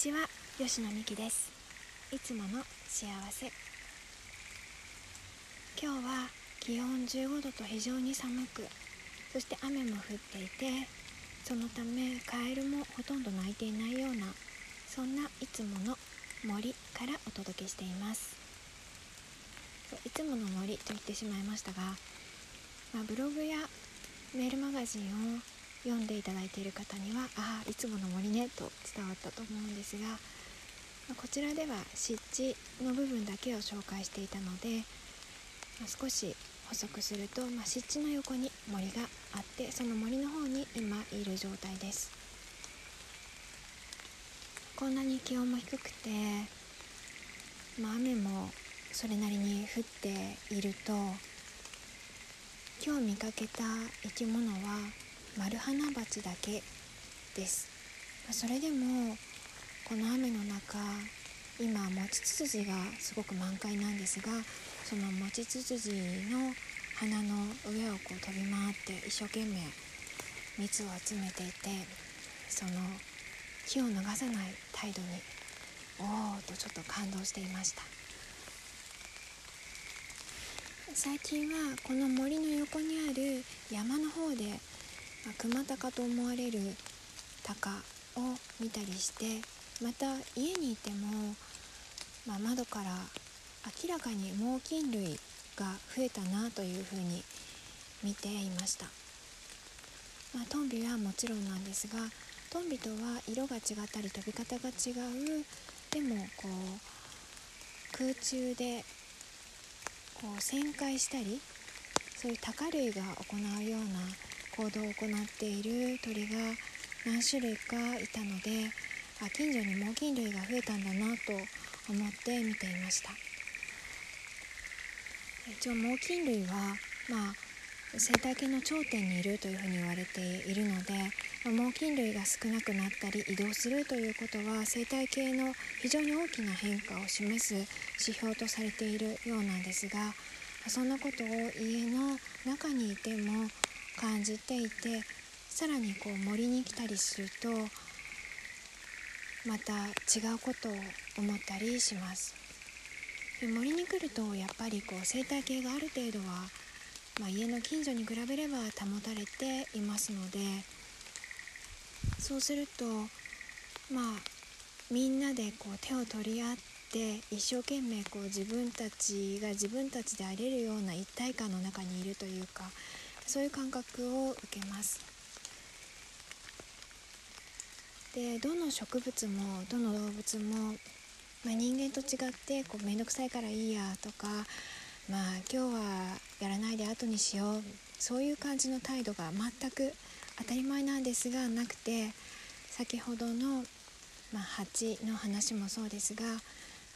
ちは吉野美希です。いつもの幸せ。今日は気温15度と非常に寒くそして雨も降っていてそのためカエルもほとんど鳴いていないようなそんないつもの森からお届けしています。いつもの森と言ってしまいましたが、まあ、ブログやメールマガジンを読んでいただいている方にはああいつもの森ねと伝わったと思うんですがこちらでは湿地の部分だけを紹介していたので少し補足すると、まあ、湿地の横に森があってその森の方に今いる状態です。こんなに気温も低くて、まあ、雨もそれなりに降っていると今日見かけた生き物はマルハナバチだけです。それでもこの雨の中今モチツツジがすごく満開なんですがそのモチツツジの花の上をこう飛び回って一生懸命蜜を集めていてその火を逃さない態度におおとちょっと感動していました。最近はこの森の横にある山の方でま、熊鷹と思われる鷹を見たりしてまた家にいても、まあ、窓から明らかに猛禽類が増えたなというふうに見ていました、まあ、トンビはもちろんなんですがトンビとは色が違ったり飛び方が違うでもこう空中でこう旋回したりそういう鷹類が行うような行動を行っている鳥が何種類かいたのであ近所に猛禽類が増えたんだなと思って見ていました。一応猛禽類はまあ生態系の頂点にいるというふうに言われているので、ま、猛禽類が少なくなったり移動するということは生態系の非常に大きな変化を示す指標とされているようなんですがそんなことを家の中にいても感じていてさらにこう森に来たりするとまた違うことを思ったりします。で森に来るとやっぱりこう生態系がある程度は、まあ、家の近所に比べれば保たれていますのでそうするとまあみんなでこう手を取り合って一生懸命こう自分たちが自分たちであれるような一体感の中にいるというかそういう感覚を受けます。でどの植物もどの動物も、まあ、人間と違ってこう面倒くさいからいいやとかまあ今日はやらないで後にしようそういう感じの態度が全く当たり前なんですがなくて先ほどの、まあ、蜂の話もそうですが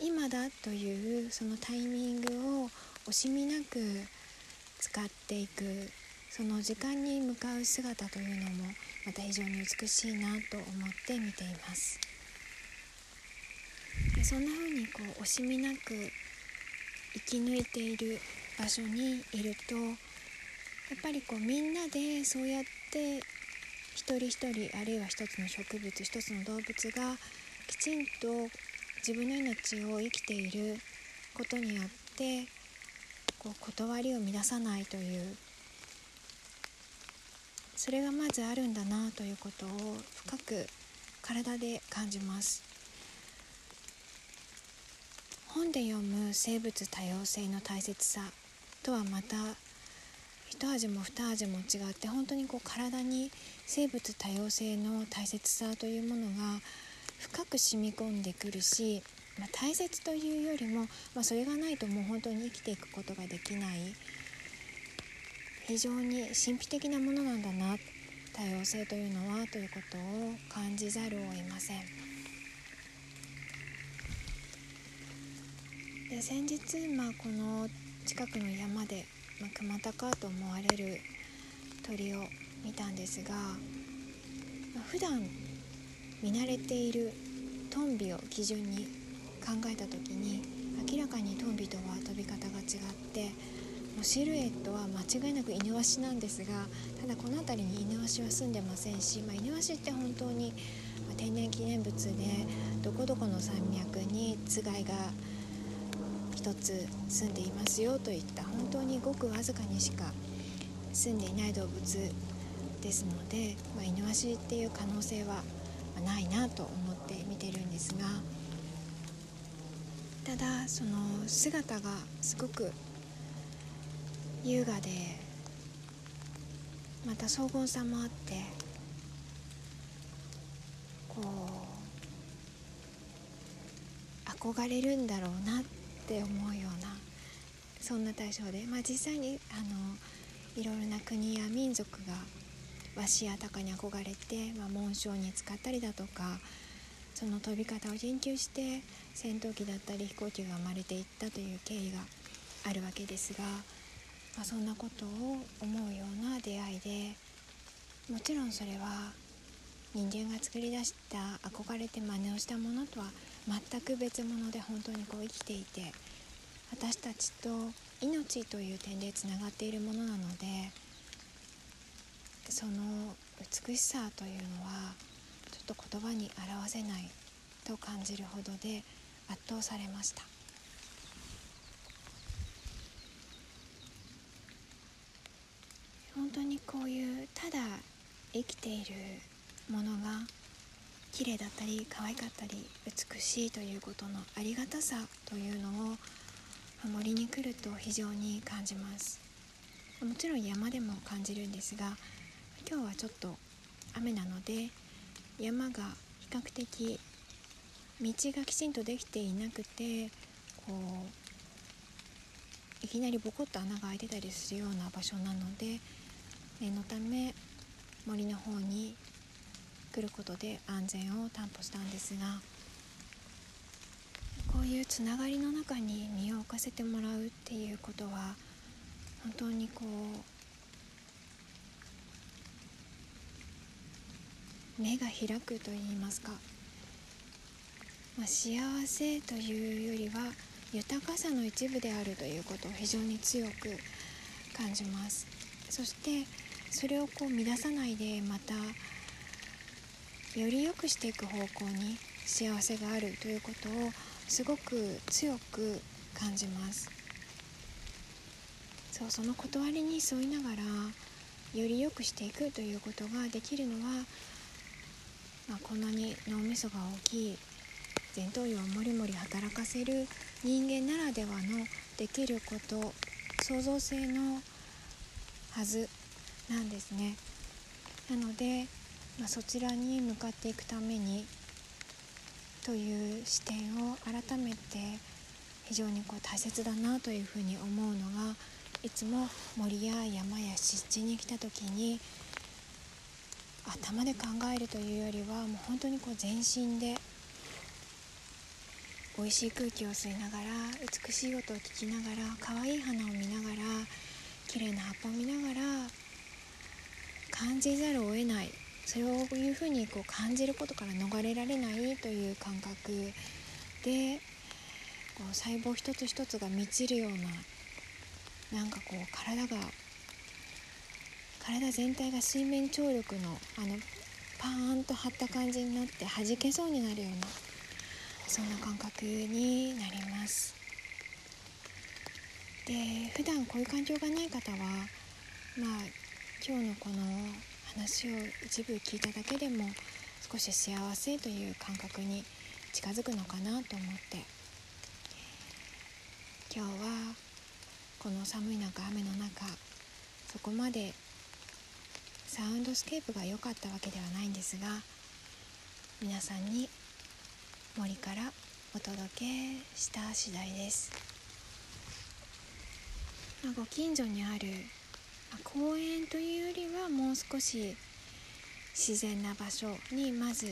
今だというそのタイミングを惜しみなく使っていくその時間に向かう姿というのもまた非常に美しいなと思って見ています。そんな風にこう惜しみなく生き抜いている場所にいるとやっぱりこうみんなでそうやって一人一人あるいは一つの植物一つの動物がきちんと自分の命を生きていることによってこう断りを乱さないというそれがまずあるんだなということを深く体で感じます。本で読む生物多様性の大切さとはまた一味も二味も違って本当にこう体に生物多様性の大切さというものが深く染み込んでくるし、まあ、大切というよりも、まあ、それがないともう本当に生きていくことができない。非常に神秘的なものなんだな多様性というのはということを感じざるを得ません。で先日、まあ、この近くの山で、まあ、熊高と思われる鳥を見たんですが、まあ、普段見慣れているトンビを基準に考えた時に明らかにトンビとは飛び方が違ってシルエットは間違いなくイヌワシなんですがただこの辺りにイヌワシは住んでませんし、まあ、イヌワシって本当に天然記念物でどこどこの山脈につがいが一つ住んでいますよといった本当にごくわずかにしか住んでいない動物ですので、まあ、イヌワシっていう可能性はないなと思って見てるんですがただその姿がすごく優雅でまた荘厳さもあってこう憧れるんだろうなって思うようなそんな対象で、まあ、実際にあのいろいろな国や民族が和紙や鷹に憧れて、まあ、紋章に使ったりだとかその飛び方を研究して戦闘機だったり飛行機が生まれていったという経緯があるわけですが、まあ、そんなことを思うような出会いでもちろんそれは人間が作り出した憧れて真似をしたものとは全く別物で本当にこう生きていて私たちと命という点でつながっているものなのでその美しさというのはちょっと言葉に表せないと感じるほどで圧倒されました。本当にこういうただ生きているものが綺麗だったり可愛かったり美しいということのありがたさというのを森に来ると非常に感じます。もちろん山でも感じるんですが今日はちょっと雨なので山が比較的道がきちんとできていなくてこういきなりボコッと穴が開いてたりするような場所なので念のため森の方に来ることで安全を担保したんですがこういうつながりの中に身を置かせてもらうっていうことは本当にこう目が開くと言いますか、まあ、幸せというよりは豊かさの一部であるということを非常に強く感じます。そしてそれをこう乱さないでまたより良くしていく方向に幸せがあるということをすごく強く感じます。そうその断りに沿いながらより良くしていくということができるのは、まあ、こんなに脳みそが大きい前頭葉をもりもり働かせる人間ならではのできること創造性のはずなんですね。なので、まあ、そちらに向かっていくためにという視点を改めて非常にこう大切だなというふうに思うのがいつも森や山や湿地に来た時に頭で考えるというよりはもう本当にこう全身で美味しい空気を吸いながら美しい音を聞きながら可愛い花を見ながら綺麗な葉っぱを見ながら感じざるを得ない。そういうふうにこう感じることから逃れられないという感覚でこう細胞一つ一つが満ちるようななんかこう体が体全体が水面張力のあのパーンと張った感じになって弾けそうになるようなそんな感覚になります。で普段こういう環境がない方はまあ今日のこの話を一部聞いただけでも少し幸せという感覚に近づくのかなと思って。今日はこの寒い中雨の中そこまでサウンドスケープが良かったわけではないんですが皆さんに森からお届けした次第です、まあ、ご近所にある公園というよりはもう少し自然な場所にまず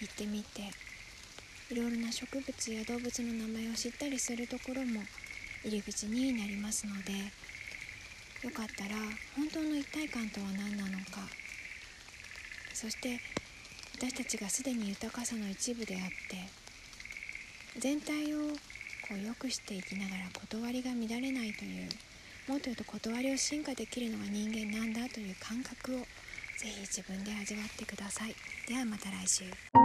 行ってみていろいろな植物や動物の名前を知ったりするところも入り口になりますのでよかったら本当の一体感とは何なのかそして私たちがすでに豊かさの一部であって全体をこう良くしていきながら断りが乱れないというもっと言うと断りを進化できるのが人間なんだという感覚をぜひ自分で味わってください。ではまた来週。